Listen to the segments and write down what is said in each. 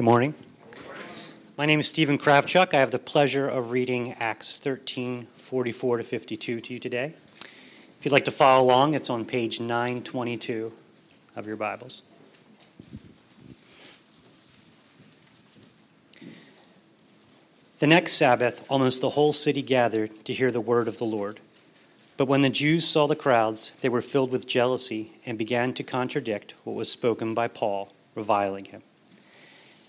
Good morning. My name is Stephen Kravchuk. I have the pleasure of reading Acts 13, 44 to 52 to you today. If you'd like to follow along, it's on page 922 of your Bibles. The next Sabbath, almost the whole city gathered to hear the word of the Lord. But when the Jews saw the crowds, they were filled with jealousy and began to contradict what was spoken by Paul, reviling him.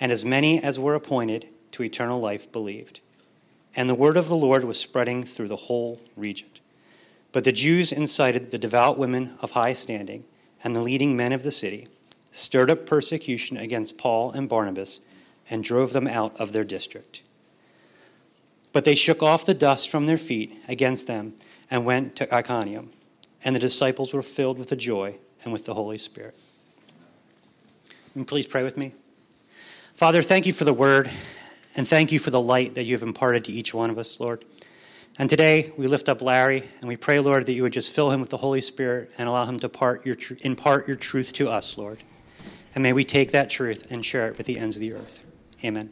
And as many as were appointed to eternal life believed. And the word of the Lord was spreading through the whole region. But the Jews incited the devout women of high standing and the leading men of the city, stirred up persecution against Paul and Barnabas and drove them out of their district. But they shook off the dust from their feet against them and went to Iconium, and the disciples were filled with the joy and with the Holy Spirit. And please pray with me. Father, thank you for the word, and thank you for the light that you have imparted to each one of us, Lord. And today we lift up Larry, and we pray, Lord, that you would just fill him with the Holy Spirit and allow him to part your tr- impart your truth to us, Lord. And may we take that truth and share it with the ends of the earth. Amen.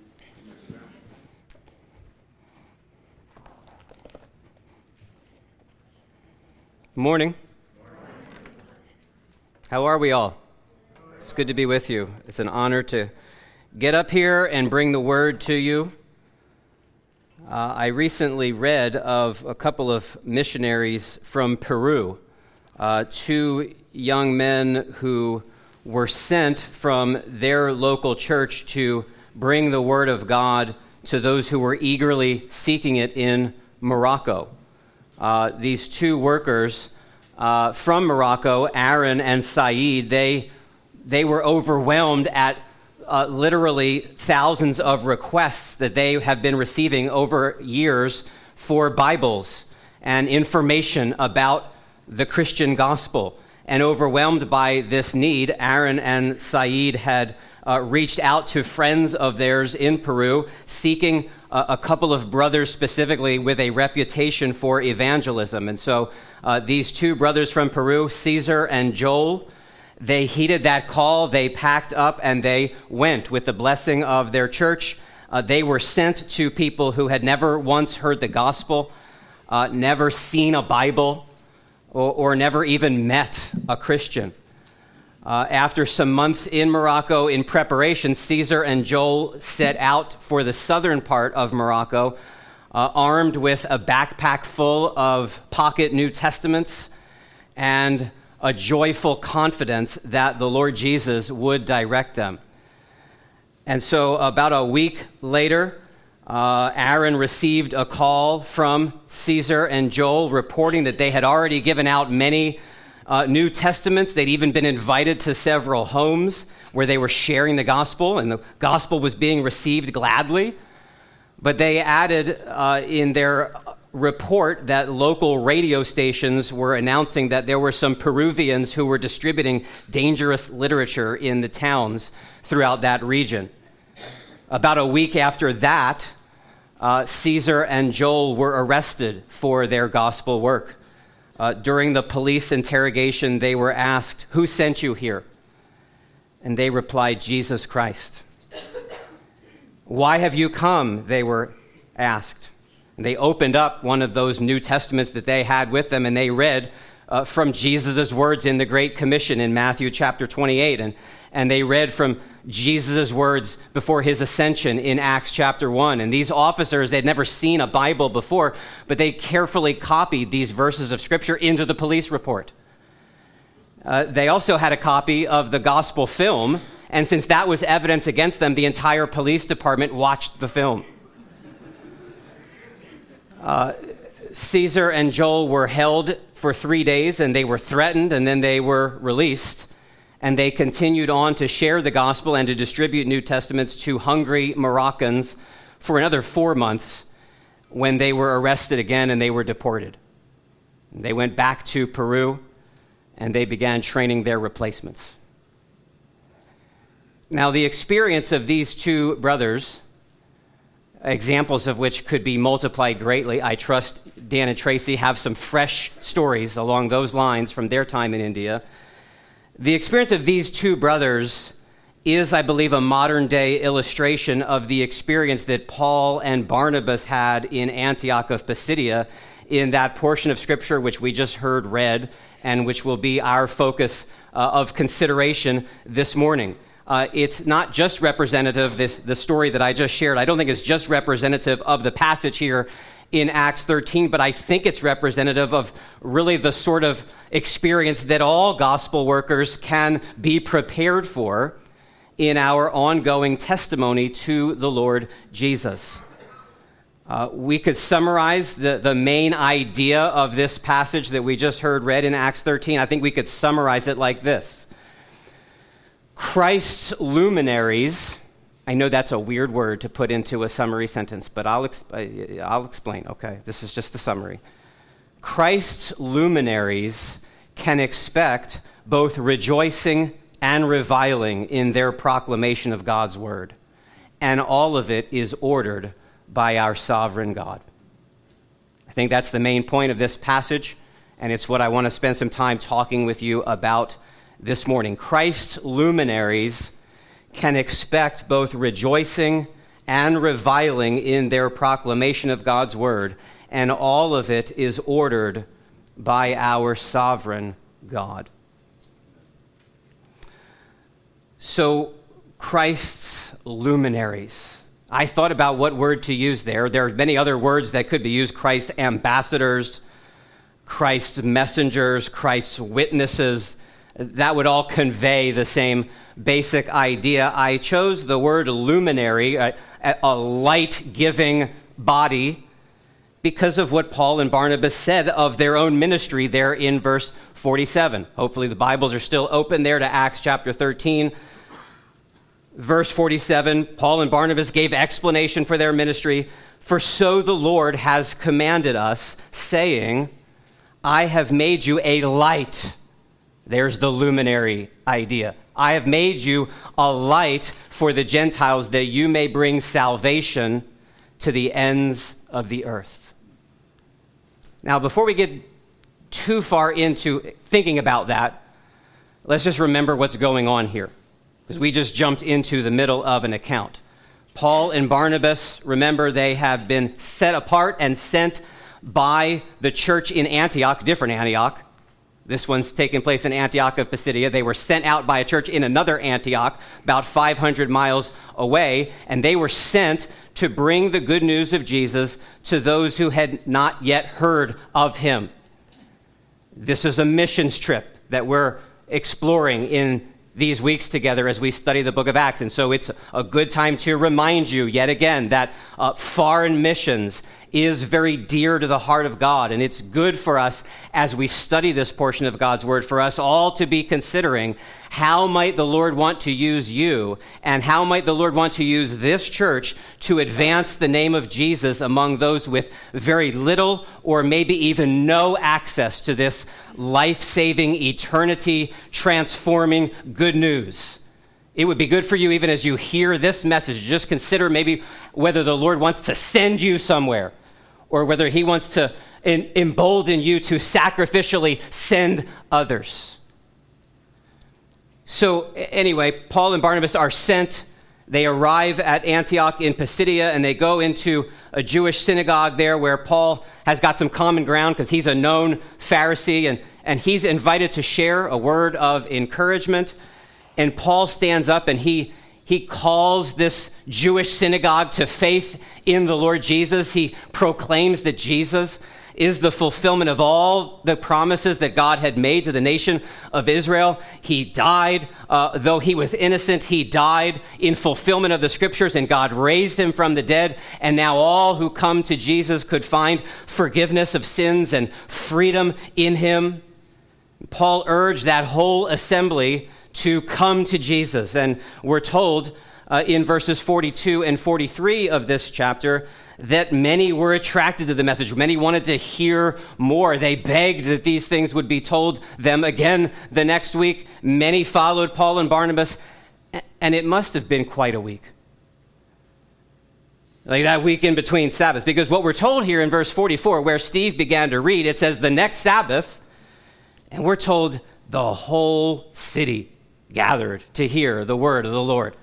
Morning. How are we all? It's good to be with you. It's an honor to get up here and bring the word to you. Uh, I recently read of a couple of missionaries from Peru, uh, two young men who were sent from their local church to bring the word of God to those who were eagerly seeking it in Morocco. Uh, these two workers uh, from Morocco, Aaron and Saeed, they, they were overwhelmed at uh, literally thousands of requests that they have been receiving over years for Bibles and information about the Christian gospel. And overwhelmed by this need, Aaron and Saeed had uh, reached out to friends of theirs in Peru, seeking a couple of brothers specifically with a reputation for evangelism. And so uh, these two brothers from Peru, Caesar and Joel, they heeded that call. They packed up and they went with the blessing of their church. Uh, they were sent to people who had never once heard the gospel, uh, never seen a Bible, or, or never even met a Christian. Uh, after some months in Morocco in preparation, Caesar and Joel set out for the southern part of Morocco, uh, armed with a backpack full of pocket New Testaments and a joyful confidence that the Lord Jesus would direct them. And so, about a week later, uh, Aaron received a call from Caesar and Joel reporting that they had already given out many uh, New Testaments. They'd even been invited to several homes where they were sharing the gospel, and the gospel was being received gladly. But they added uh, in their report that local radio stations were announcing that there were some Peruvians who were distributing dangerous literature in the towns throughout that region. About a week after that, uh, Caesar and Joel were arrested for their gospel work. Uh, during the police interrogation, they were asked, Who sent you here? And they replied, Jesus Christ. Why have you come? They were asked. And they opened up one of those New Testaments that they had with them and they read uh, from Jesus' words in the Great Commission in Matthew chapter 28. And, and they read from Jesus' words before his ascension in Acts chapter 1. And these officers, they'd never seen a Bible before, but they carefully copied these verses of Scripture into the police report. Uh, they also had a copy of the gospel film, and since that was evidence against them, the entire police department watched the film. Uh, Caesar and Joel were held for three days, and they were threatened, and then they were released. and they continued on to share the gospel and to distribute New Testaments to hungry Moroccans for another four months when they were arrested again and they were deported. They went back to Peru and they began training their replacements. Now, the experience of these two brothers, examples of which could be multiplied greatly, I trust Dan and Tracy have some fresh stories along those lines from their time in India. The experience of these two brothers is, I believe, a modern day illustration of the experience that Paul and Barnabas had in Antioch of Pisidia in that portion of Scripture which we just heard read and which will be our focus uh, of consideration this morning. Uh, it's not just representative, this, the story that I just shared, I don't think it's just representative of the passage here in Acts 13, but I think it's representative of really the sort of experience that all gospel workers can be prepared for in our ongoing testimony to the Lord Jesus. Uh, we could summarize the, the main idea of this passage that we just heard read in Acts 13. I think we could summarize it like this Christ's luminaries, I know that's a weird word to put into a summary sentence, but I'll, I'll explain. Okay, this is just the summary. Christ's luminaries can expect both rejoicing and reviling in their proclamation of God's word, and all of it is ordered by our sovereign God. I think that's the main point of this passage, and it's what I want to spend some time talking with you about this morning. Christ's luminaries can expect both rejoicing and reviling in their proclamation of God's word, and all of it is ordered by our sovereign God. So, Christ's luminaries. I thought about what word to use there. There are many other words that could be used Christ's ambassadors, Christ's messengers, Christ's witnesses. That would all convey the same basic idea. I chose the word luminary, a, a light giving body, because of what Paul and Barnabas said of their own ministry there in verse 47. Hopefully, the Bibles are still open there to Acts chapter 13 verse 47, Paul and Barnabas gave explanation for their ministry. For so the Lord has commanded us, saying, I have made you a light. There's the luminary idea. I have made you a light for the Gentiles that you may bring salvation to the ends of the earth. Now, before we get too far into thinking about that, let's just remember what's going on here because we just jumped into the middle of an account. Paul and Barnabas, remember, they have been set apart and sent by the church in Antioch, different Antioch. This one's taking place in Antioch of Pisidia. They were sent out by a church in another Antioch, about 500 miles away, and they were sent to bring the good news of Jesus to those who had not yet heard of him. This is a missions trip that we're exploring in these weeks together as we study the book of Acts. And so it's a good time to remind you yet again that uh, foreign missions is very dear to the heart of God. And it's good for us as we study this portion of God's word for us all to be considering how might the Lord want to use you and how might the Lord want to use this church to advance the name of Jesus among those with very little or maybe even no access to this life saving, eternity transforming good news. It would be good for you, even as you hear this message, just consider maybe whether the Lord wants to send you somewhere or whether he wants to embolden you to sacrificially send others. So, anyway, Paul and Barnabas are sent. They arrive at Antioch in Pisidia and they go into a Jewish synagogue there where Paul has got some common ground because he's a known Pharisee and, and he's invited to share a word of encouragement. And Paul stands up and he he calls this Jewish synagogue to faith in the Lord Jesus. He proclaims that Jesus is the fulfillment of all the promises that God had made to the nation of Israel. He died, uh, though he was innocent, he died in fulfillment of the scriptures, and God raised him from the dead. And now all who come to Jesus could find forgiveness of sins and freedom in him. Paul urged that whole assembly to come to Jesus. And we're told uh, in verses 42 and 43 of this chapter that many were attracted to the message. Many wanted to hear more. They begged that these things would be told them again the next week. Many followed Paul and Barnabas, and it must have been quite a week. Like that week in between Sabbaths. Because what we're told here in verse 44, where Steve began to read, it says the next Sabbath, and we're told the whole city gathered to hear the word of the Lord.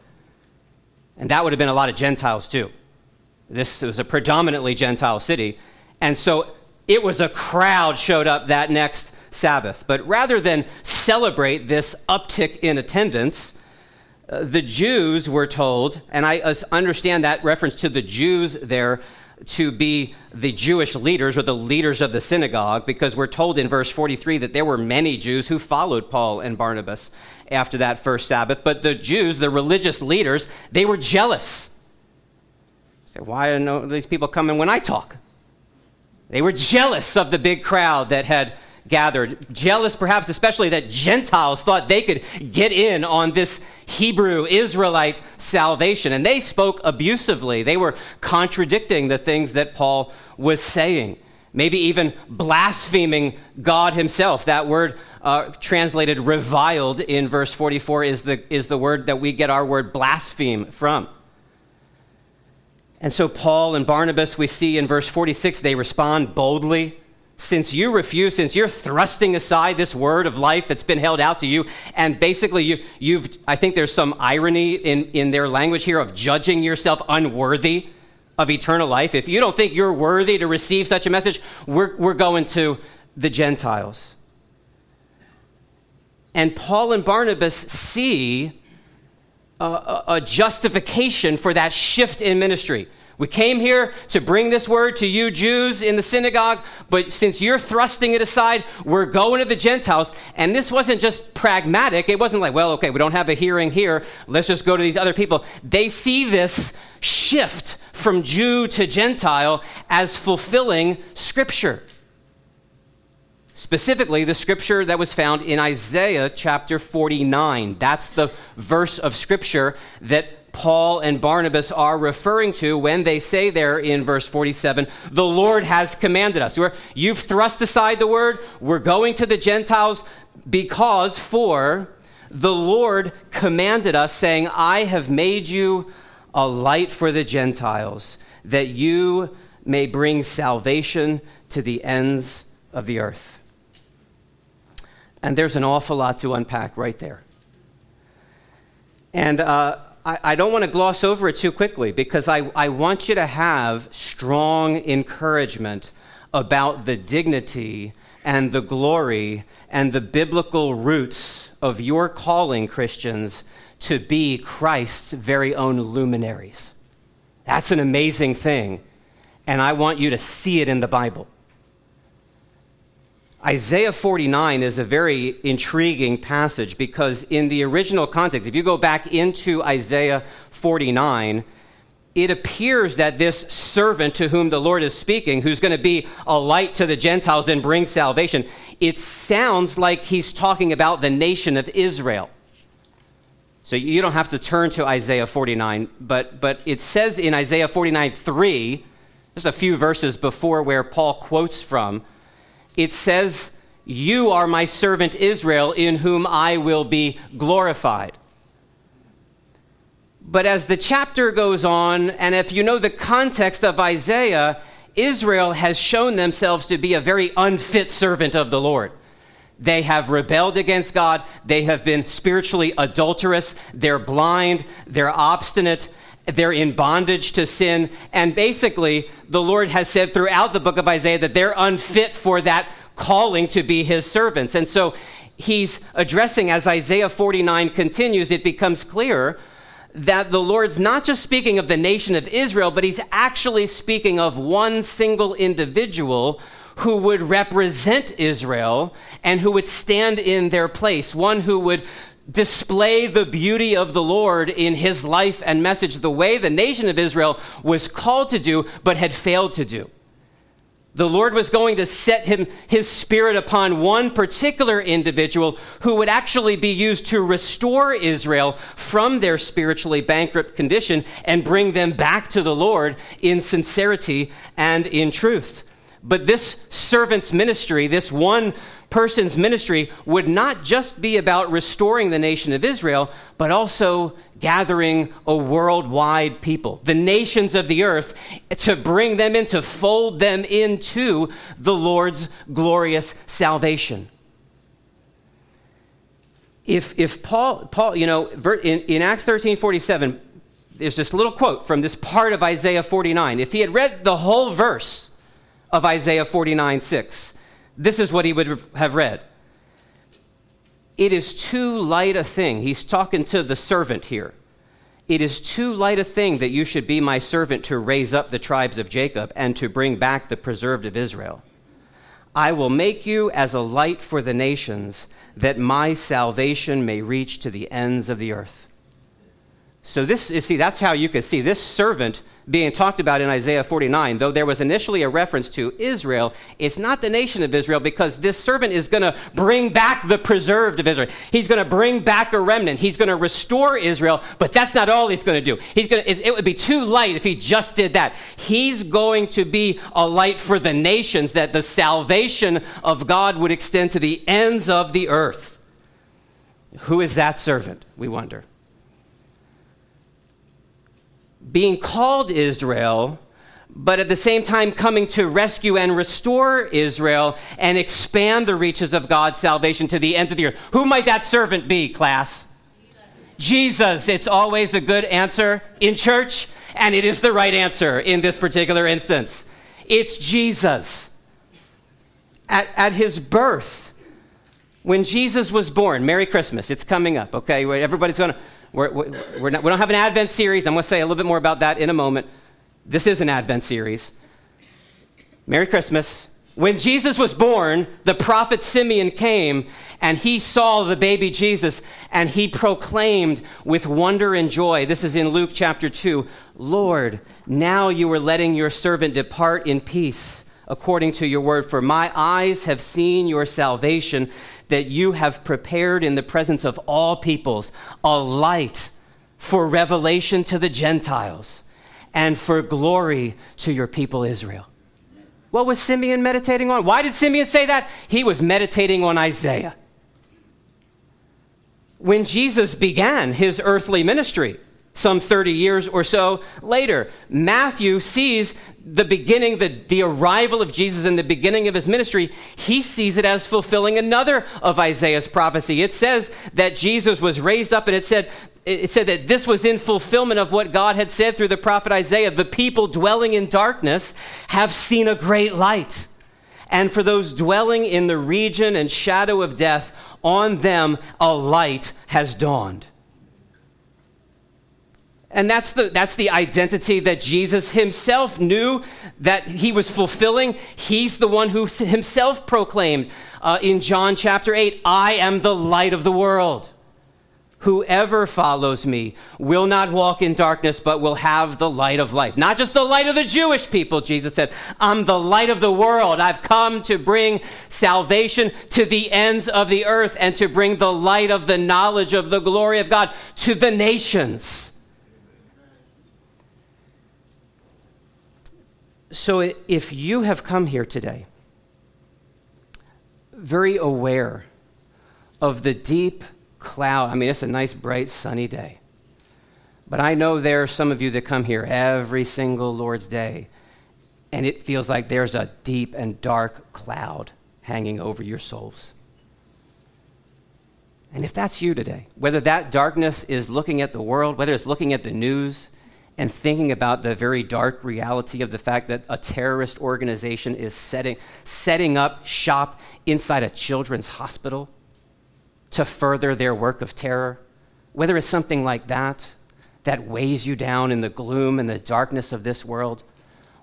And that would have been a lot of Gentiles too. This was a predominantly Gentile city. And so it was a crowd showed up that next Sabbath. But rather than celebrate this uptick in attendance, uh, the Jews were told, and I understand that reference to the Jews there to be the Jewish leaders or the leaders of the synagogue, because we're told in verse 43 that there were many Jews who followed Paul and Barnabas after that first Sabbath. But the Jews, the religious leaders, they were jealous Say, why are these people coming when I talk? They were jealous of the big crowd that had gathered. Jealous, perhaps, especially that Gentiles thought they could get in on this Hebrew Israelite salvation. And they spoke abusively. They were contradicting the things that Paul was saying, maybe even blaspheming God himself. That word uh, translated reviled in verse 44 is the, is the word that we get our word blaspheme from. And so, Paul and Barnabas, we see in verse 46, they respond boldly. Since you refuse, since you're thrusting aside this word of life that's been held out to you, and basically you, you've, I think there's some irony in, in their language here of judging yourself unworthy of eternal life. If you don't think you're worthy to receive such a message, we're, we're going to the Gentiles. And Paul and Barnabas see a, a justification for that shift in ministry. We came here to bring this word to you Jews in the synagogue, but since you're thrusting it aside, we're going to the Gentiles. And this wasn't just pragmatic. It wasn't like, well, okay, we don't have a hearing here. Let's just go to these other people. They see this shift from Jew to Gentile as fulfilling Scripture. Specifically, the scripture that was found in Isaiah chapter 49. That's the verse of scripture that Paul and Barnabas are referring to when they say there in verse 47, the Lord has commanded us. You've thrust aside the word, we're going to the Gentiles because for the Lord commanded us, saying, I have made you a light for the Gentiles, that you may bring salvation to the ends of the earth. And there's an awful lot to unpack right there. And uh, I, I, don't want to gloss over it too quickly because I, I want you to have strong encouragement about the dignity and the glory and the biblical roots of your calling, Christians, to be Christ's very own luminaries. That's an amazing thing. And I want you to see it in the Bible. Isaiah 49 is a very intriguing passage because, in the original context, if you go back into Isaiah 49, it appears that this servant to whom the Lord is speaking, who's going to be a light to the Gentiles and bring salvation, it sounds like he's talking about the nation of Israel. So you don't have to turn to Isaiah 49, but, but it says in Isaiah 49 3, just a few verses before where Paul quotes from, it says, You are my servant Israel, in whom I will be glorified. But as the chapter goes on, and if you know the context of Isaiah, Israel has shown themselves to be a very unfit servant of the Lord. They have rebelled against God. They have been spiritually adulterous. They're blind. They're obstinate. They're in bondage to sin. And basically, the Lord has said throughout the book of Isaiah that they're unfit for that calling to be his servants. And so he's addressing, as Isaiah 49 continues, it becomes clear that the Lord's not just speaking of the nation of Israel, but he's actually speaking of one single individual who would represent Israel and who would stand in their place, one who would display the beauty of the Lord in his life and message the way the nation of Israel was called to do but had failed to do. The Lord was going to set him, his spirit upon one particular individual who would actually be used to restore Israel from their spiritually bankrupt condition and bring them back to the Lord in sincerity and in truth. But this servant's ministry, this one person's ministry, would not just be about restoring the nation of Israel, but also gathering a worldwide people, the nations of the earth, to bring them in, to fold them into the Lord's glorious salvation. If, if Paul, Paul, you know, in, in Acts 13 47, there's this little quote from this part of Isaiah 49. If he had read the whole verse of Isaiah 49 6, this is what he would have read it is too light a thing. He's talking to the servant here. It is too light a thing that you should be my servant to raise up the tribes of Jacob and to bring back the preserved of Israel. I will make you as a light for the nations, that my salvation may reach to the ends of the earth. So, this is, see, that's how you can see this servant being talked about in Isaiah 49, though there was initially a reference to Israel, it's not the nation of Israel because this servant is going to bring back the preserved of Israel. He's going to bring back a remnant. He's going to restore Israel, but that's not all he's going to do. He's going to, it would be too light if he just did that. He's going to be a light for the nations that the salvation of God would extend to the ends of the earth. Who is that servant, we wonder? Being called Israel, but at the same time coming to rescue and restore Israel and expand the reaches of God's salvation to the ends of the earth. Who might that servant be, class? Jesus. It's always a good answer in church, and it is the right answer in this particular instance. It's Jesus. At, at his birth, when Jesus was born, Merry Christmas, it's coming up, okay? Everybody's going to we're, we're not, we don't have an Advent series. I'm going to say a little bit more about that in a moment. This is an Advent series. Merry Christmas. When Jesus was born, the prophet Simeon came and he saw the baby Jesus and he proclaimed with wonder and joy. This is in Luke chapter 2 Lord, now you are letting your servant depart in peace according to your word, for my eyes have seen your salvation that you have prepared in the presence of all peoples a light for revelation to the Gentiles and for glory to your people Israel. What was Simeon meditating on? Why did Simeon say that? He was meditating on Isaiah. When Jesus began his earthly ministry, some 30 years or so later. Matthew sees the beginning, the, the arrival of Jesus and the beginning of his ministry. He sees it as fulfilling another of Isaiah's prophecy. It says that Jesus was raised up, and it said, it said that this was in fulfillment of what God had said through the prophet Isaiah the people dwelling in darkness have seen a great light. And for those dwelling in the region and shadow of death, on them a light has dawned. And that's the, that's the identity that Jesus himself knew that he was fulfilling. He's the one who himself proclaimed uh, in John chapter 8 I am the light of the world. Whoever follows me will not walk in darkness, but will have the light of life. Not just the light of the Jewish people, Jesus said. I'm the light of the world. I've come to bring salvation to the ends of the earth and to bring the light of the knowledge of the glory of God to the nations. So if you have come here today very aware of the deep cloud, I mean, it's a nice, bright, sunny day. But I know there are some of you that come here every single Lord's day, and it feels like there's a deep and dark cloud hanging over your souls. And if that's you today, whether that darkness is looking at the world, whether it's looking at the news, and thinking about the very dark reality of the fact that a terrorist organization is setting, setting up shop inside a children's hospital to further their work of terror, whether it's something like that that weighs you down in the gloom and the darkness of this world,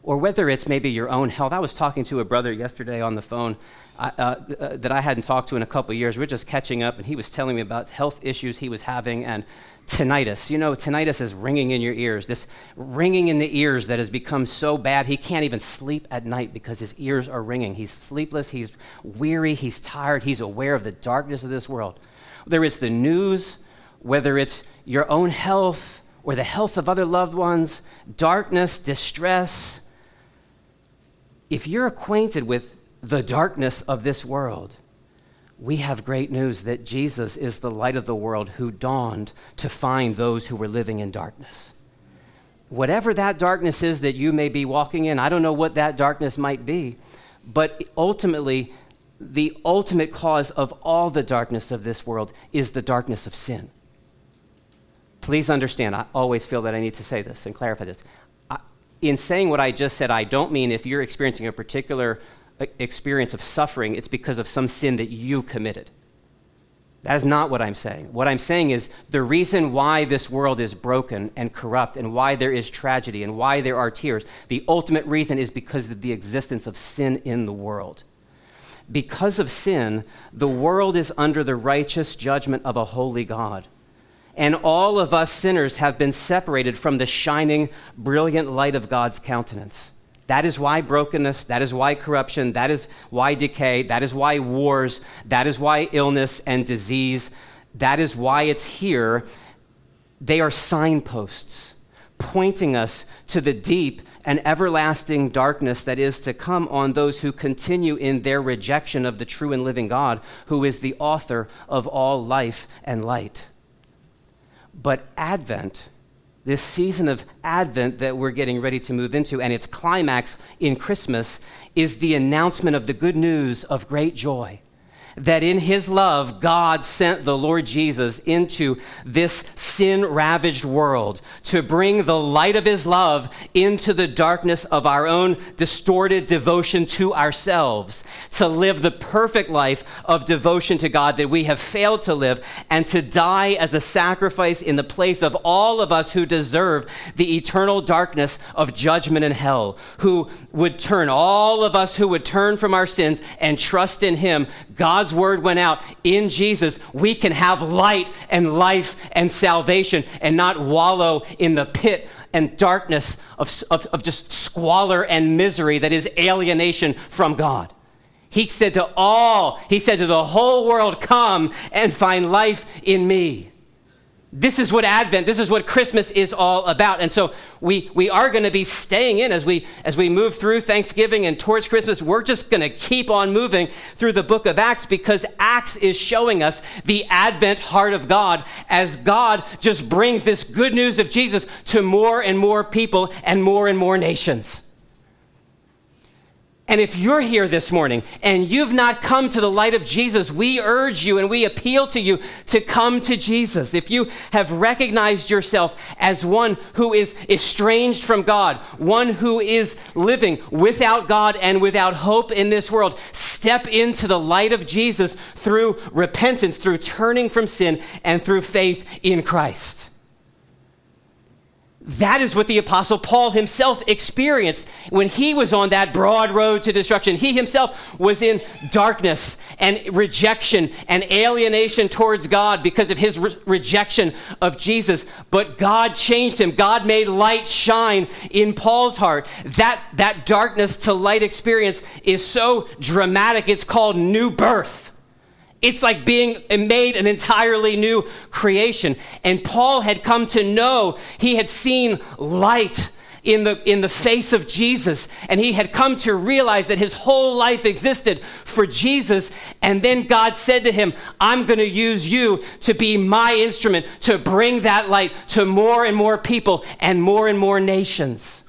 or whether it's maybe your own health. I was talking to a brother yesterday on the phone uh, uh, that I hadn't talked to in a couple years. We we're just catching up, and he was telling me about health issues he was having and tinnitus. You know, tinnitus is ringing in your ears, this ringing in the ears that has become so bad he can't even sleep at night because his ears are ringing. He's sleepless, he's weary, he's tired, he's aware of the darkness of this world. Whether it's the news, whether it's your own health or the health of other loved ones, darkness, distress, if you're acquainted with the darkness of this world, we have great news that Jesus is the light of the world who dawned to find those who were living in darkness. Whatever that darkness is that you may be walking in, I don't know what that darkness might be, but ultimately, the ultimate cause of all the darkness of this world is the darkness of sin. Please understand, I always feel that I need to say this and clarify this. In saying what I just said, I don't mean if you're experiencing a particular uh, experience of suffering, it's because of some sin that you committed. That is not what I'm saying. What I'm saying is the reason why this world is broken and corrupt and why there is tragedy and why there are tears, the ultimate reason is because of the existence of sin in the world. Because of sin, the world is under the righteous judgment of a holy God. And all of us sinners have been separated from the shining, brilliant light of God's countenance. That is why brokenness, that is why corruption, that is why decay, that is why wars, that is why illness and disease, that is why it's here. They are signposts pointing us to the deep and everlasting darkness that is to come on those who continue in their rejection of the true and living God, who is the author of all life and light. But Advent this season of Advent that we're getting ready to move into, and its climax in Christmas, is the announcement of the good news of great joy. That in his love, God sent the Lord Jesus into this sin ravaged world to bring the light of his love into the darkness of our own distorted devotion to ourselves, to live the perfect life of devotion to God that we have failed to live, and to die as a sacrifice in the place of all of us who deserve the eternal darkness of judgment and hell, who would turn, all of us who would turn from our sins and trust in him. God's word went out in Jesus, we can have light and life and salvation and not wallow in the pit and darkness of, of, of just squalor and misery that is alienation from God. He said to all, he said to the whole world, Come and find life in me. This is what Advent, this is what Christmas is all about. And so we, we are going to be staying in as we, as we move through Thanksgiving and towards Christmas. We're just going to keep on moving through the book of Acts because Acts is showing us the Advent heart of God as God just brings this good news of Jesus to more and more people and more and more nations. And if you're here this morning and you've not come to the light of Jesus, we urge you and we appeal to you to come to Jesus. If you have recognized yourself as one who is estranged from God, one who is living without God and without hope in this world, step into the light of Jesus through repentance, through turning from sin, and through faith in Christ. That is what the Apostle Paul himself experienced when he was on that broad road to destruction. He himself was in darkness and rejection and alienation towards God because of his re- rejection of Jesus. But God changed him. God made light shine in Paul's heart. That, that darkness to light experience is so dramatic, it's called new birth. It's like being made an entirely new creation. And Paul had come to know, he had seen light in the, in the face of Jesus. And he had come to realize that his whole life existed for Jesus. And then God said to him, I'm going to use you to be my instrument to bring that light to more and more people and more and more nations.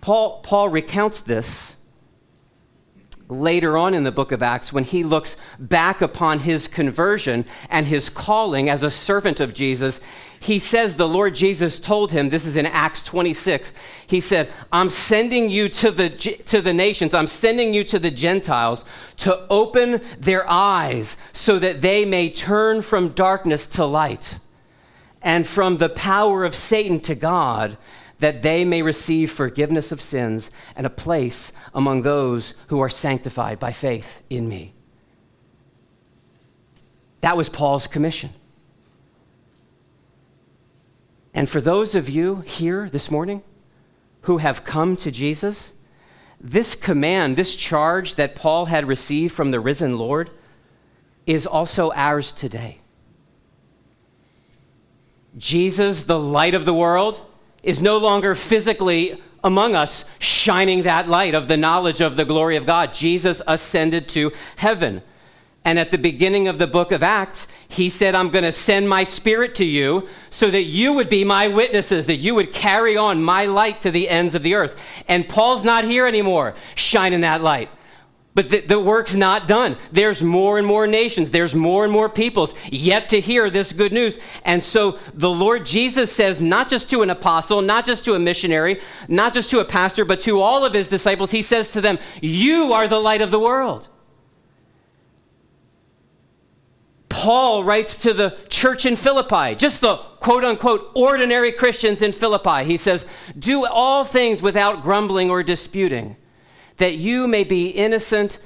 Paul, Paul recounts this later on in the book of Acts when he looks back upon his conversion and his calling as a servant of Jesus. He says the Lord Jesus told him, this is in Acts 26, he said, I'm sending you to the, to the nations, I'm sending you to the Gentiles to open their eyes so that they may turn from darkness to light and from the power of Satan to God, that they may receive forgiveness of sins and a place among those who are sanctified by faith in me. That was Paul's commission. And for those of you here this morning who have come to Jesus, this command, this charge that Paul had received from the risen Lord, is also ours today. Jesus, the light of the world, is no longer physically among us, shining that light of the knowledge of the glory of God. Jesus ascended to heaven. And at the beginning of the book of Acts, he said, I'm going to send my spirit to you so that you would be my witnesses, that you would carry on my light to the ends of the earth. And Paul's not here anymore, shining that light. But the, the, work's not done. There's more and more nations, there's more and more peoples yet to hear this good news. And so the Lord Jesus says, not just to an apostle, not just to a missionary, not just to a pastor, but to all of his disciples, he says to them, You are the light of the world. Paul writes to the church in Philippi, just the quote unquote ordinary Christians in Philippi. He says, Do all things without grumbling or disputing, that you may be innocent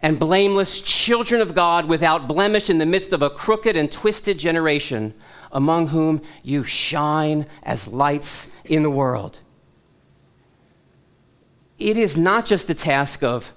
and blameless children of God without blemish in the midst of a crooked and twisted generation, among whom you shine as lights in the world. It is not just the task of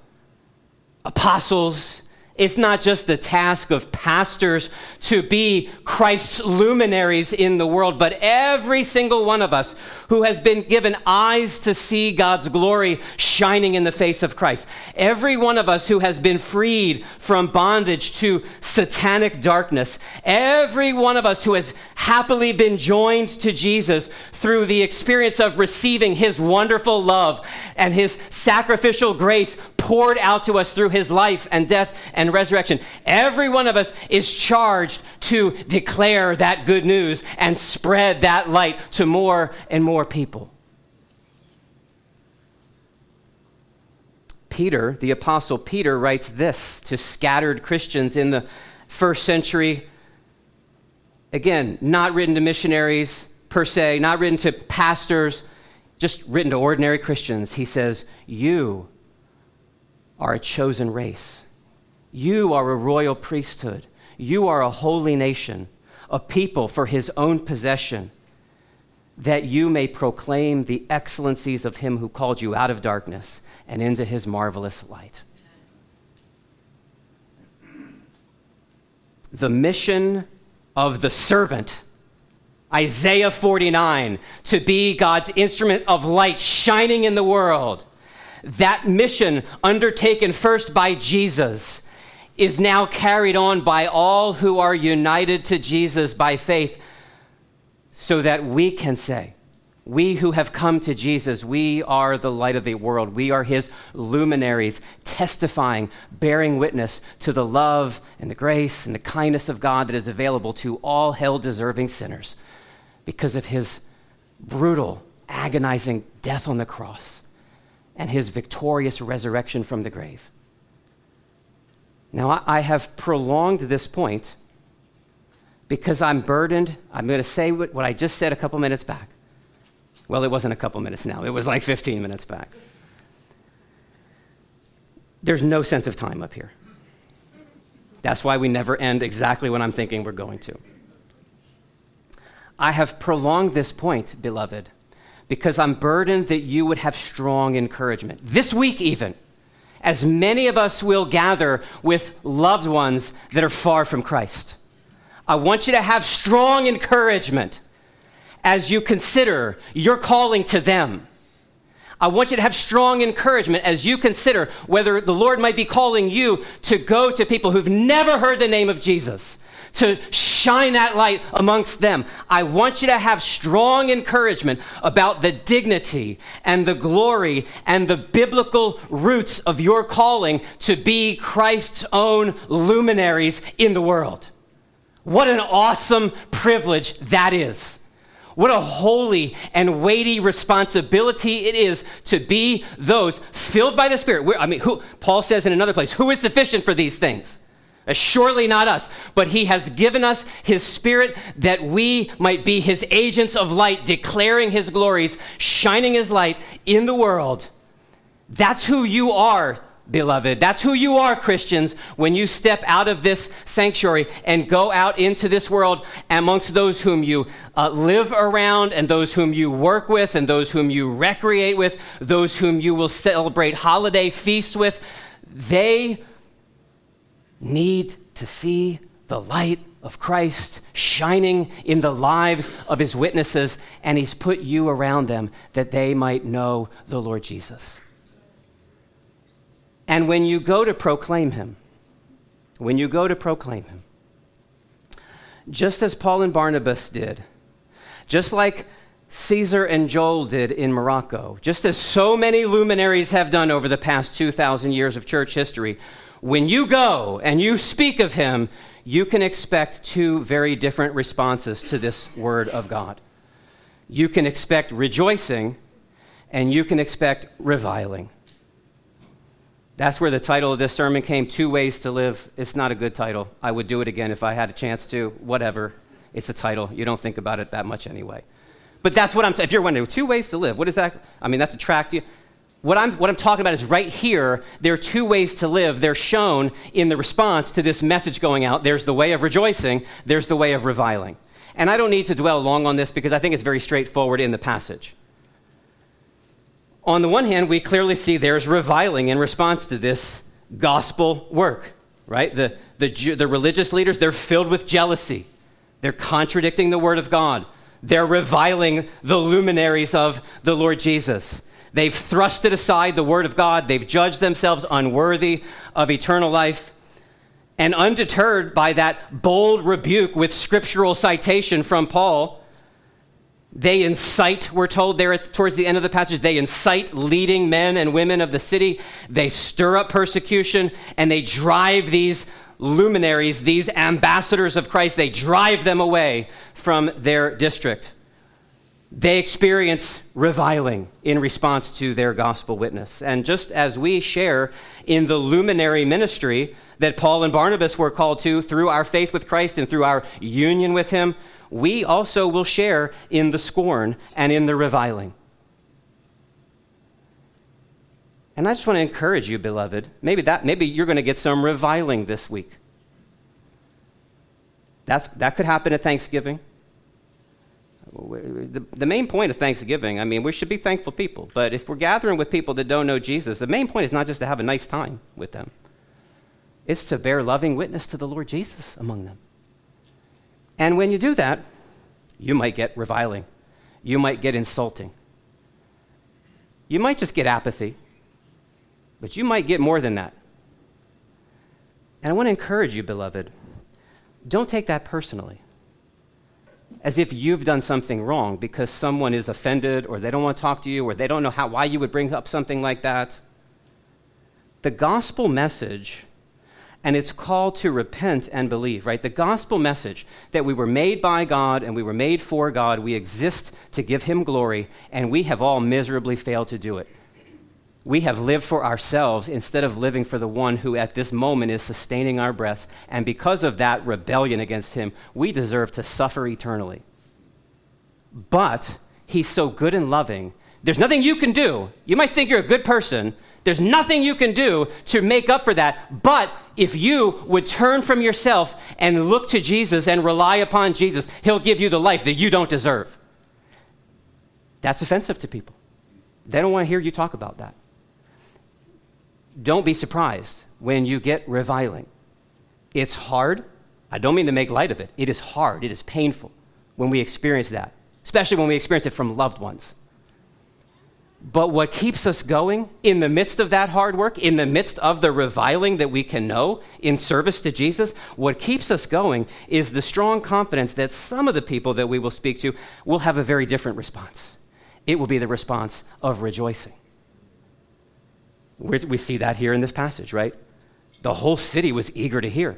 apostles it's not just the task of pastors to be Christ's luminaries in the world, but every single one of us who has been given eyes to see God's glory shining in the face of Christ. Every one of us who has been freed from bondage to satanic darkness. Every one of us who has happily been joined to Jesus through the experience of receiving his wonderful love and his sacrificial grace poured out to us through his life and death and resurrection. Every one of us is charged to declare that good news and spread that light to more and more people. Peter, the Apostle Peter, writes this to scattered Christians in the first century. Again, not written to missionaries per se, not written to pastors, just written to ordinary Christians. He says, You are a chosen race. You are a royal priesthood. You are a holy nation, a people for his own possession, that you may proclaim the excellencies of him who called you out of darkness and into his marvelous light. The mission of the servant Isaiah 49, to be God's instrument of light shining in the world. That mission, undertaken first by Jesus, is now carried on by all who are united to Jesus by faith, so that we can say, we who have come to Jesus, we are the light of the world. We are his luminaries, testifying, bearing witness to the love and the grace and the kindness of God that is available to all hell deserving sinners because of his brutal, agonizing death on the cross and his victorious resurrection from the grave. Now, I have prolonged this point because I'm burdened. I'm going to say what I just said a couple minutes back. Well, it wasn't a couple minutes now, it was like 15 minutes back. There's no sense of time up here. That's why we never end exactly when I'm thinking we're going to. I have prolonged this point, beloved, because I'm burdened that you would have strong encouragement. This week, even, as many of us will gather with loved ones that are far from Christ. I want you to have strong encouragement as you consider your calling to them. I want you to have strong encouragement as you consider whether the Lord might be calling you to go to people who've never heard the name of Jesus to shine that light amongst them. I want you to have strong encouragement about the dignity and the glory and the biblical roots of your calling to be Christ's own luminaries in the world. What an awesome privilege that is. What a holy and weighty responsibility it is to be those filled by the Spirit. I mean, who, Paul says in another place, who is sufficient for these things? Uh, surely not us, but he has given us his spirit that we might be his agents of light, declaring his glories, shining his light in the world. That's who you are, beloved. That's who you are, Christians, when you step out of this sanctuary and go out into this world amongst those whom you uh, live around and those whom you work with and those whom you recreate with, those whom you will celebrate holiday feasts with. They need to see the light of Christ shining in the lives of his witnesses, and he's put you around them that they might know the Lord Jesus. And when you go to proclaim him, when you go to proclaim him, just as Paul and Barnabas did, just like Caesar and Joel did in Morocco, just as so many luminaries have done over the past 2,000 years of church history, when you go and you speak of him, you can expect two very different responses to this word of God. You can expect rejoicing, and you can expect reviling. That's where the title of this sermon came Two Ways to Live. It's not a good title. I would do it again if I had a chance to. Whatever. It's a title. You don't think about it that much anyway. But that's what I'm, t- if you're wondering, two ways to live, what is that? I mean, that's attractive what I'm, what I'm talking about is right here, there are two ways to live. They're shown in the response to this message going out. There's the way of rejoicing, there's the way of reviling. And I don't need to dwell long on this because I think it's very straightforward in the passage. On the one hand, we clearly see there's reviling in response to this gospel work, right? The, the, the religious leaders, they're filled with jealousy. They're contradicting the word of God. They're reviling the luminaries of the Lord Jesus. They've thrusted aside the word of God. They've judged themselves unworthy of eternal life. And undeterred by that bold rebuke with scriptural citation from Paul, they incite, we're told there at, towards the end of the passage, they incite leading men and women of the city. They stir up persecution and they drive these luminaries, these ambassadors of Christ, they drive them away from their district they experience reviling in response to their gospel witness. And just as we share in the luminary ministry that Paul and Barnabas were called to through our faith with Christ and through our union with Him, we also will share in the scorn and in the reviling. And I just want to encourage you, beloved. Maybe that maybe you're going to get some reviling this week. That's, that could happen at Thanksgiving the, the main point of Thanksgiving, I mean, we should be thankful people. But if we're gathering with people that don't know Jesus, the main point is not just to have a nice time with them, it's to bear loving witness to the Lord Jesus among them. And when you do that, you might get reviling, you might get insulting, you might just get apathy, but you might get more than that. And I want to encourage you, beloved, don't take that personally as if you've done something wrong because someone is offended or they don't want to talk to you or they don't know how, why you would bring up something like that. The gospel message and it's called to repent and believe, right? The gospel message that we were made by God and we were made for God, we exist to give Him glory, and we have all miserably failed to do it. We have lived for ourselves instead of living for the one who at this moment is sustaining our breaths. And because of that rebellion against him, we deserve to suffer eternally. But he's so good and loving. There's nothing you can do. You might think you're a good person. There's nothing you can do to make up for that. But if you would turn from yourself and look to Jesus and rely upon Jesus, he'll give you the life that you don't deserve. That's offensive to people. They don't want to hear you talk about that don't be surprised when you get reviling. It's hard. I don't mean to make light of it. It is hard, it is painful when we experience that, especially when we experience it from loved ones. But what keeps us going in the midst of that hard work, in the midst of the reviling that we can know in service to Jesus, what keeps us going is the strong confidence that some of the people that we will speak to will have a very different response. It will be the response of rejoicing. We see that here in this passage, right? The whole city was eager to hear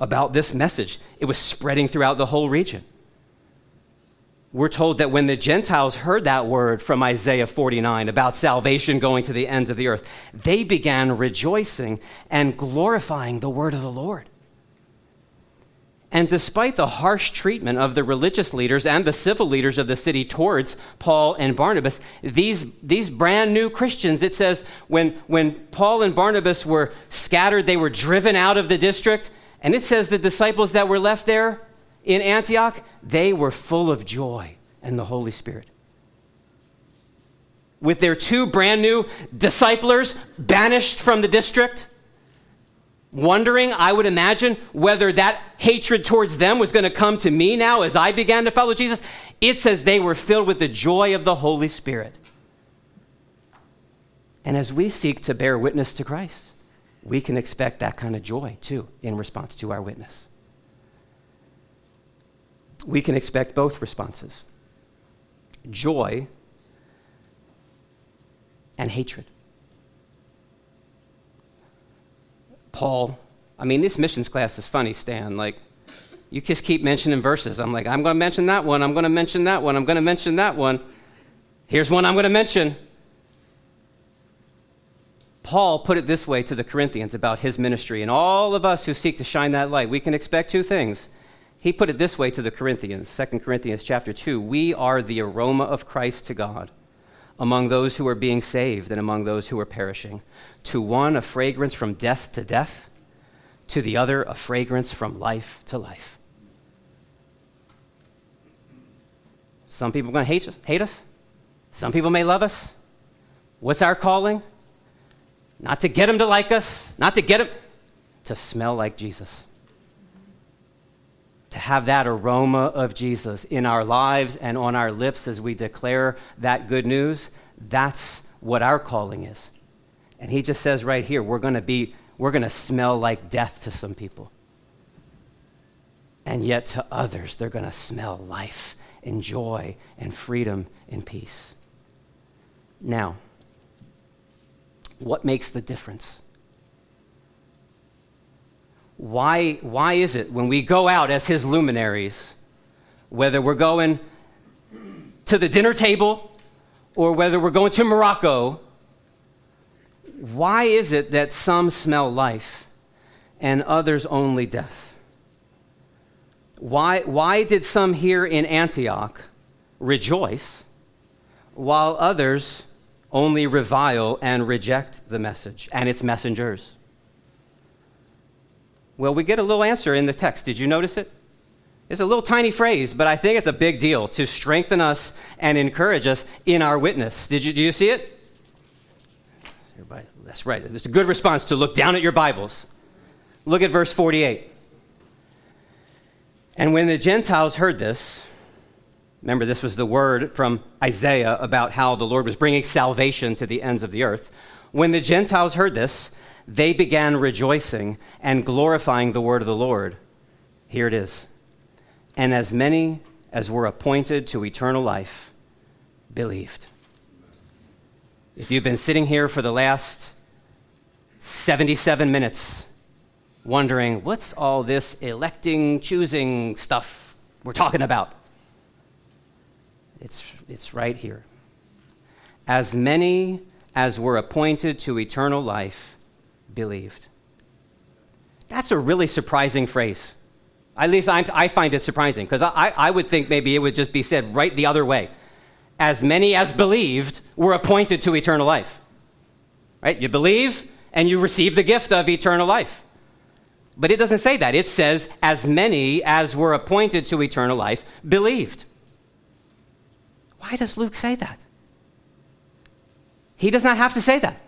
about this message, it was spreading throughout the whole region. We're told that when the Gentiles heard that word from Isaiah 49 about salvation going to the ends of the earth, they began rejoicing and glorifying the word of the Lord. And despite the harsh treatment of the religious leaders and the civil leaders of the city towards Paul and Barnabas, these, these brand new Christians, it says, when, when Paul and Barnabas were scattered, they were driven out of the district. And it says the disciples that were left there in Antioch, they were full of joy and the Holy Spirit. With their two brand new disciplers banished from the district, wondering, I would imagine, whether that hatred towards them was going to come to me now as I began to follow Jesus. It says they were filled with the joy of the Holy Spirit. And as we seek to bear witness to Christ, we can expect that kind of joy too in response to our witness. We can expect both responses joy and hatred. Paul, I mean, this missions class is funny, Stan. Like, you just keep mentioning verses. I'm like, I'm going to mention that one. I'm going to mention that one. I'm going to mention that one. Here's one I'm going to mention. Paul put it this way to the Corinthians about his ministry, and all of us who seek to shine that light, we can expect two things. He put it this way to the Corinthians, 2 Corinthians chapter 2, we are the aroma of Christ to God among those who are being saved and among those who are perishing. To one, a fragrance from death to death, to the other, a fragrance from life to life. Some people are going to hate us. Some people may love us. What's our calling? Not to get them to like us, not to get them to smell like Jesus. To have that aroma of Jesus in our lives and on our lips as we declare that good news, that's what our calling is. And he just says right here, we're going to be, we're going to smell like death to some people. And yet to others, they're going to smell life and joy and freedom and peace. Now, what makes the difference? Why, why is it when we go out as his luminaries, whether we're going to the dinner table or whether we're going to Morocco, why is it that some smell life and others only death? Why, why did some here in Antioch rejoice while others only revile and reject the message and its messengers? Well, we get a little answer in the text. Did you notice it? It's a little tiny phrase, but I think it's a big deal to strengthen us and encourage us in our witness. Did you, do you see it? That's right. It's a good response to look down at your Bibles. Look at verse 48. And when the Gentiles heard this, remember this was the word from Isaiah about how the Lord was bringing salvation to the ends of the earth. When the Gentiles heard this, they began rejoicing and glorifying the word of the Lord. Here it is. And as many as were appointed to eternal life believed. If you've been sitting here for the last 77 minutes wondering, what's all this electing, choosing stuff we're talking about? It's, it's right here. As many as were appointed to eternal life believed. That's a really surprising phrase. At least I, I find it surprising because I, I would think maybe it would just be said right the other way. As many as believed were appointed to eternal life. Right? You believe and you receive the gift of eternal life. But it doesn't say that. It says, as many as were appointed to eternal life believed. Why does Luke say that? He does not have to say that.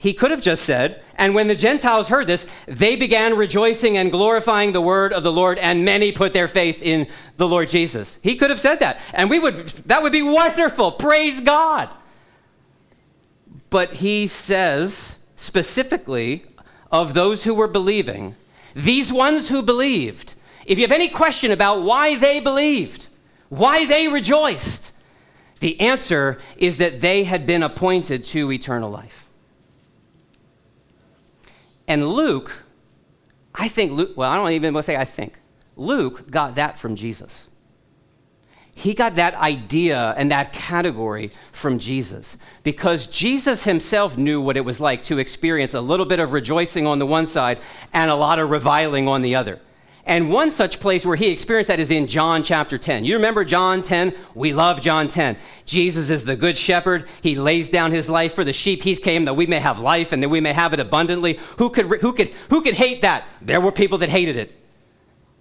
He could have just said, and when the Gentiles heard this, they began rejoicing and glorifying the word of the Lord, and many put their faith in the Lord Jesus. He could have said that, and we would that would be wonderful. Praise God. But he says specifically of those who were believing, these ones who believed, if you have any question about why they believed, why they rejoiced, the answer is that they had been appointed to eternal life. And Luke, I think Luke, well, I don't even want to say I think. Luke got that from Jesus. He got that idea and that category from Jesus because Jesus himself knew what it was like to experience a little bit of rejoicing on the one side and a lot of reviling on the other. And one such place where he experienced that is in John chapter 10. You remember John 10? We love John 10. Jesus is the good shepherd. He lays down his life for the sheep. He came that we may have life and that we may have it abundantly. Who could, who could, who could hate that? There were people that hated it.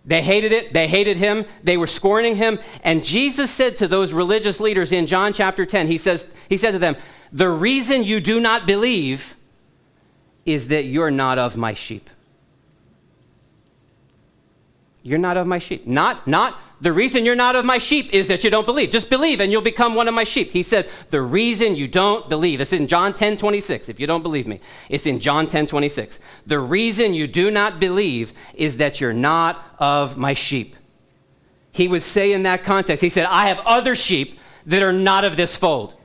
They hated it. They hated him. They were scorning him. And Jesus said to those religious leaders in John chapter 10, he, says, he said to them, The reason you do not believe is that you're not of my sheep. You're not of my sheep. Not, not, the reason you're not of my sheep is that you don't believe. Just believe and you'll become one of my sheep. He said, the reason you don't believe, it's in John 10 26, if you don't believe me. It's in John 10 26. The reason you do not believe is that you're not of my sheep. He would say in that context, he said, I have other sheep that are not of this fold,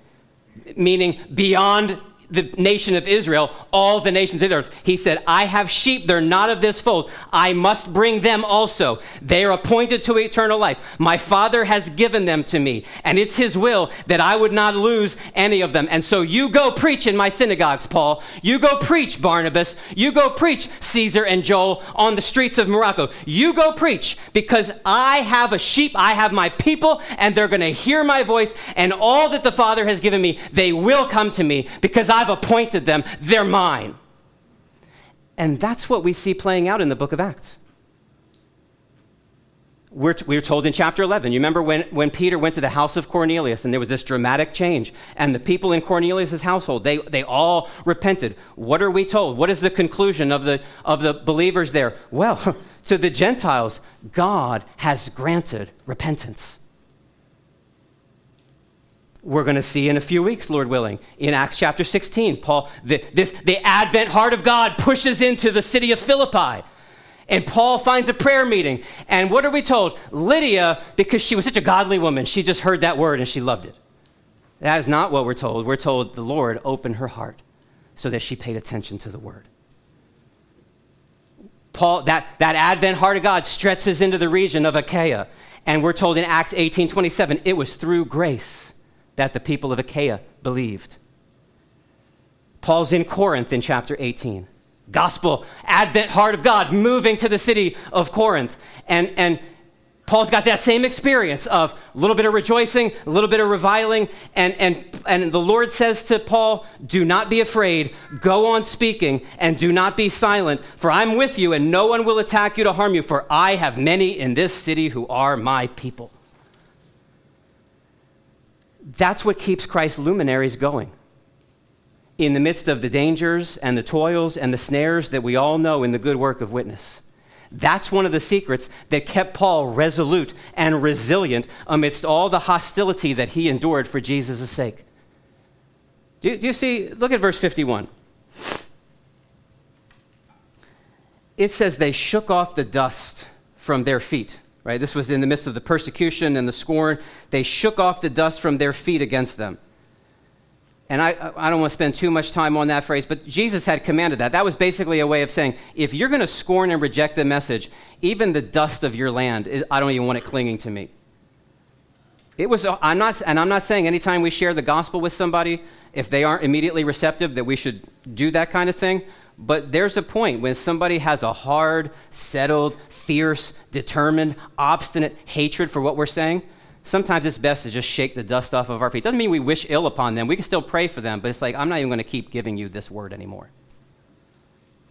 meaning beyond the nation of Israel, all the nations of the earth. He said, I have sheep, they're not of this fold. I must bring them also. They are appointed to eternal life. My Father has given them to me, and it's His will that I would not lose any of them. And so you go preach in my synagogues, Paul. You go preach, Barnabas. You go preach, Caesar and Joel, on the streets of Morocco. You go preach because I have a sheep, I have my people, and they're going to hear my voice, and all that the Father has given me, they will come to me because I've appointed them. They're mine. And that's what we see playing out in the book of Acts. We're, t- we were told in chapter 11, you remember when, when Peter went to the house of Cornelius and there was this dramatic change, and the people in Cornelius' household, they, they all repented. What are we told? What is the conclusion of the, of the believers there? Well, to the Gentiles, God has granted repentance we're going to see in a few weeks, Lord willing, in Acts chapter 16. Paul, the, this, the Advent heart of God pushes into the city of Philippi. And Paul finds a prayer meeting. And what are we told? Lydia, because she was such a godly woman, she just heard that word and she loved it. That is not what we're told. We're told the Lord opened her heart so that she paid attention to the word. Paul, that, that Advent heart of God stretches into the region of Achaia. And we're told in Acts 18 27, it was through grace that the people of Achaia believed. Paul's in Corinth in chapter 18. Gospel, Advent heart of God moving to the city of Corinth. And, and Paul's got that same experience of a little bit of rejoicing, a little bit of reviling, and, and, and the Lord says to Paul, Do not be afraid, go on speaking, and do not be silent, for I'm with you, and no one will attack you to harm you, for I have many in this city who are my people. That's what keeps Christ's luminaries going. In the midst of the dangers and the toils and the snares that we all know in the good work of witness. That's one of the secrets that kept Paul resolute and resilient amidst all the hostility that he endured for Jesus' sake. Do you, do you see? Look at verse 51. It says, They shook off the dust from their feet right? This was in the midst of the persecution and the scorn. They shook off the dust from their feet against them. And I, I don't want to spend too much time on that phrase, but Jesus had commanded that. That was basically a way of saying, if you're going to scorn and reject the message, even the dust of your land, I don't even want it clinging to me. It was, I'm not, and I'm not saying anytime we share the gospel with somebody, if they aren't immediately receptive, that we should do that kind of thing. But there's a point when somebody has a hard, settled, fierce, determined, obstinate hatred for what we're saying, sometimes it's best to just shake the dust off of our feet. Doesn't mean we wish ill upon them. We can still pray for them, but it's like, I'm not even going to keep giving you this word anymore.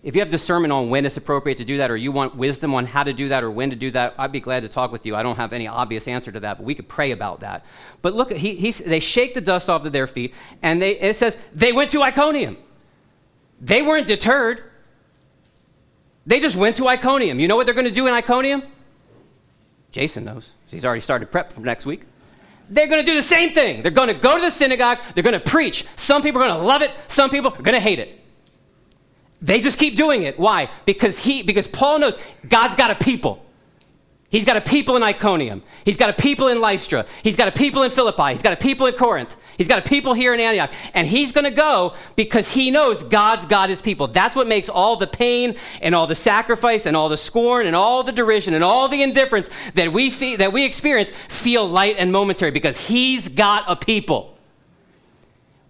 If you have discernment on when it's appropriate to do that, or you want wisdom on how to do that or when to do that, I'd be glad to talk with you. I don't have any obvious answer to that, but we could pray about that. But look, he, they shake the dust off of their feet, and they, it says they went to Iconium. They weren't deterred. They just went to Iconium. You know what they're going to do in Iconium? Jason knows. He's already started prep for next week. They're going to do the same thing. They're going to go to the synagogue. They're going to preach. Some people are going to love it. Some people are going to hate it. They just keep doing it. Why? Because he because Paul knows God's got a people. He's got a people in Iconium. He's got a people in Lystra. He's got a people in Philippi. He's got a people in Corinth. He's got a people here in Antioch. And he's going to go because he knows God's got his people. That's what makes all the pain and all the sacrifice and all the scorn and all the derision and all the indifference that we, feel, that we experience feel light and momentary because he's got a people.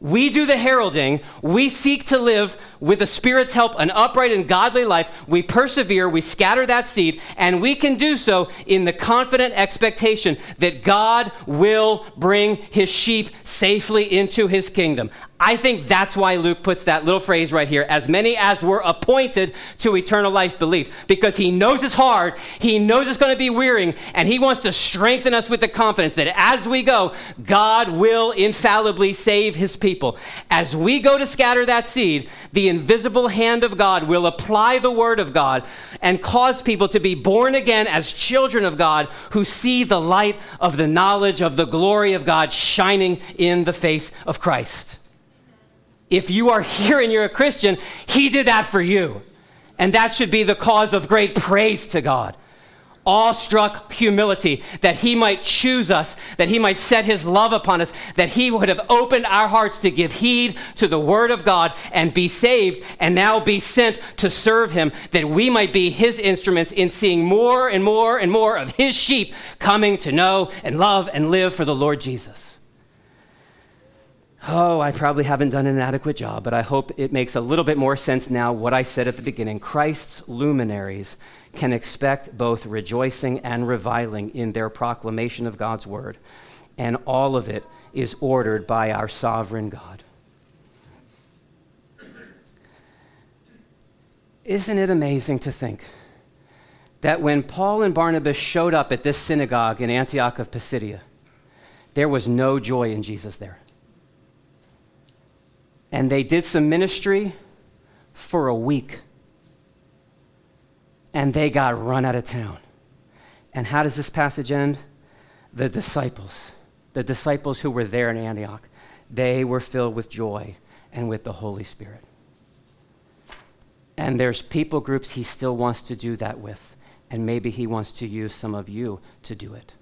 We do the heralding. We seek to live with the Spirit's help an upright and godly life. We persevere, we scatter that seed, and we can do so in the confident expectation that God will bring his sheep safely into his kingdom. I think that's why Luke puts that little phrase right here as many as were appointed to eternal life believe, because he knows it's hard, he knows it's going to be wearying, and he wants to strengthen us with the confidence that as we go, God will infallibly save his people. As we go to scatter that seed, the invisible hand of God will apply the word of God and cause people to be born again as children of God who see the light of the knowledge of the glory of God shining in the face of Christ. If you are here and you're a Christian, He did that for you. And that should be the cause of great praise to God. Awestruck humility that He might choose us, that He might set His love upon us, that He would have opened our hearts to give heed to the Word of God and be saved and now be sent to serve Him, that we might be His instruments in seeing more and more and more of His sheep coming to know and love and live for the Lord Jesus. Oh, I probably haven't done an adequate job, but I hope it makes a little bit more sense now what I said at the beginning. Christ's luminaries can expect both rejoicing and reviling in their proclamation of God's word, and all of it is ordered by our sovereign God. Isn't it amazing to think that when Paul and Barnabas showed up at this synagogue in Antioch of Pisidia, there was no joy in Jesus there? And they did some ministry for a week. And they got run out of town. And how does this passage end? The disciples, the disciples who were there in Antioch, they were filled with joy and with the Holy Spirit. And there's people groups he still wants to do that with. And maybe he wants to use some of you to do it.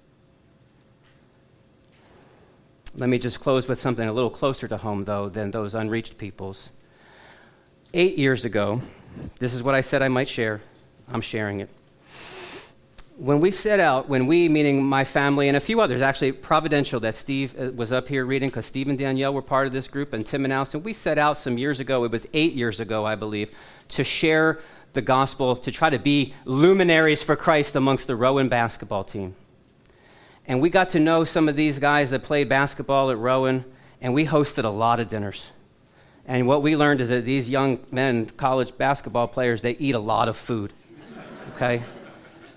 Let me just close with something a little closer to home, though, than those unreached peoples. Eight years ago, this is what I said I might share. I'm sharing it. When we set out, when we, meaning my family and a few others, actually providential that Steve uh, was up here reading, because Steve and Danielle were part of this group, and Tim and Allison, we set out some years ago, it was eight years ago, I believe, to share the gospel, to try to be luminaries for Christ amongst the Rowan basketball team. And we got to know some of these guys that played basketball at Rowan, and we hosted a lot of dinners. And what we learned is that these young men, college basketball players, they eat a lot of food. Okay?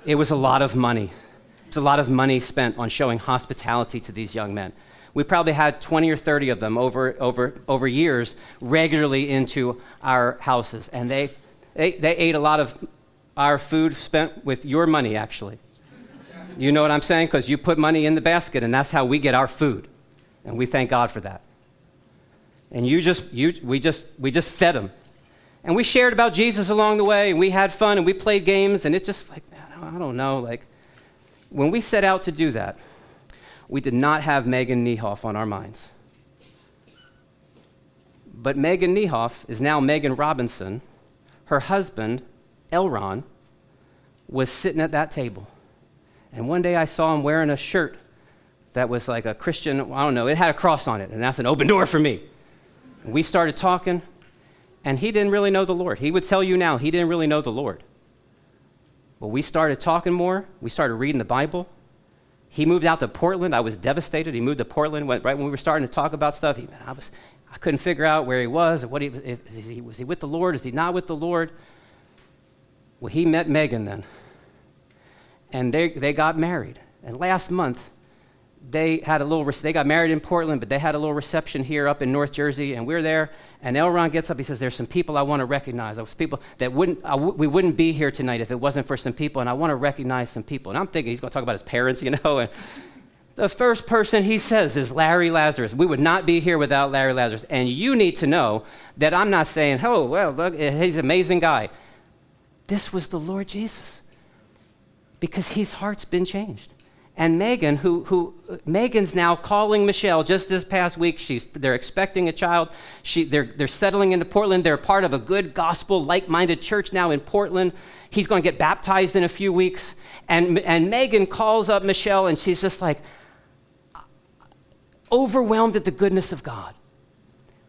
It was a lot of money. It was a lot of money spent on showing hospitality to these young men. We probably had 20 or 30 of them over, over, over years regularly into our houses. And they, they, they ate a lot of our food spent with your money, actually. You know what I'm saying? Because you put money in the basket, and that's how we get our food. And we thank God for that. And you just, you, we, just, we just fed them. And we shared about Jesus along the way, and we had fun, and we played games, and it just like, I don't know, like, when we set out to do that, we did not have Megan Niehoff on our minds. But Megan Niehoff is now Megan Robinson. Her husband, Elron, was sitting at that table. And one day I saw him wearing a shirt that was like a Christian, I don't know, it had a cross on it, and that's an open door for me. And we started talking, and he didn't really know the Lord. He would tell you now, he didn't really know the Lord. But we started talking more, we started reading the Bible. He moved out to Portland. I was devastated. He moved to Portland right when we were starting to talk about stuff. He, I, was, I couldn't figure out where he was. What he, is he, was he with the Lord? Is he not with the Lord? Well, he met Megan then and they, they got married. And last month, they had a little, they got married in Portland, but they had a little reception here up in North Jersey, and we're there. And Elron gets up, he says, There's some people I want to recognize. Those people that wouldn't, we wouldn't be here tonight if it wasn't for some people, and I want to recognize some people. And I'm thinking he's going to talk about his parents, you know. And the first person he says is Larry Lazarus. We would not be here without Larry Lazarus. And you need to know that I'm not saying, Oh, well, look, he's an amazing guy. This was the Lord Jesus because his heart's been changed. And Megan, who, who Megan's now calling Michelle just this past week. She's, they're expecting a child. She, they're, they're settling into Portland. They're part of a good gospel, like minded church now in Portland. He's going to get baptized in a few weeks. And, and Megan calls up Michelle, and she's just like overwhelmed at the goodness of God.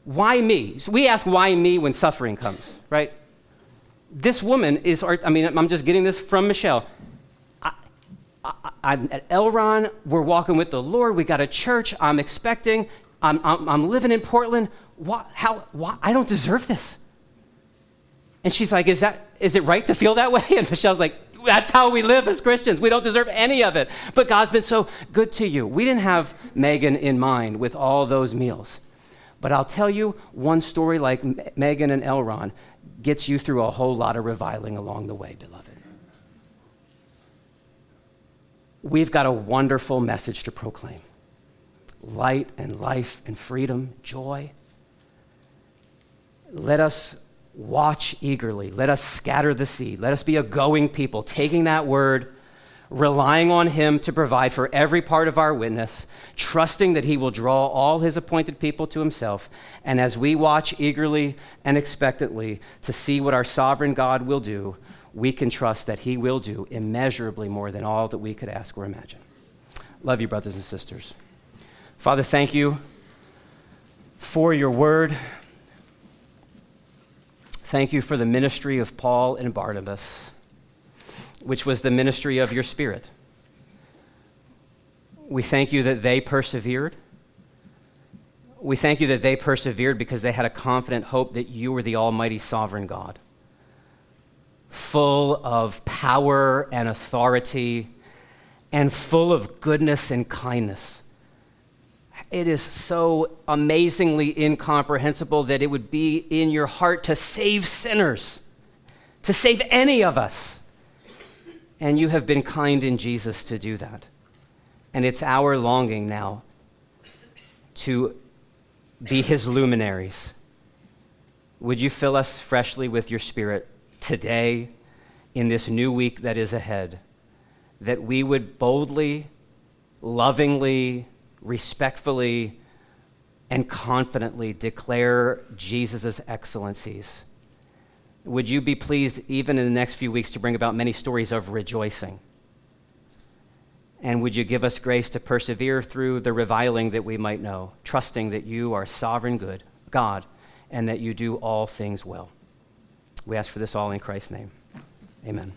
Why me? So we ask why me when suffering comes, right? This woman is, I mean, I'm just getting this from Michelle. I, am at Elron. We're walking with the Lord. We got a church. I'm expecting. I'm, I'm, I'm living in Portland. Why, how, why? I don't deserve this. And she's like, is, that, is it right to feel that way? And Michelle's like, that's how we live as Christians. We don't deserve any of it. But God's been so good to you. We didn't have Megan in mind with all those meals. But I'll tell you, one story like Megan and Elron gets you through a whole lot of reviling along the way, beloved. We've got a wonderful message to proclaim light and life and freedom, joy. Let us watch eagerly. Let us scatter the seed. Let us be a going people, taking that word relying on Him to provide for every part of our witness, trusting that He will draw all His appointed people to Himself. And as we watch eagerly and expectantly to see what our sovereign God will do, we can trust that He will do immeasurably more than all that we could ask or imagine. Love you, brothers and sisters. Father, thank you for your word. Thank you for the ministry of Paul and Barnabas which was the ministry of your Spirit. We thank you that they persevered. We thank you that they persevered because they had a confident hope that you were the Almighty Sovereign God, full of power and authority, and full of goodness and kindness. It is so amazingly incomprehensible that it would be in your heart to save sinners, to save any of us. And you have been kind in Jesus to do that. And it's our longing now to be his luminaries. Would you fill us freshly with your spirit today, in this new week that is ahead, that we would boldly, lovingly, respectfully, and confidently declare Jesus' excellencies would you be pleased, even in the next few weeks, to bring about many stories of rejoicing? And would you give us grace to persevere through the reviling that we might know, trusting that you are sovereign good, God, and that you do all things well? We ask for this all in Christ's name. Amen.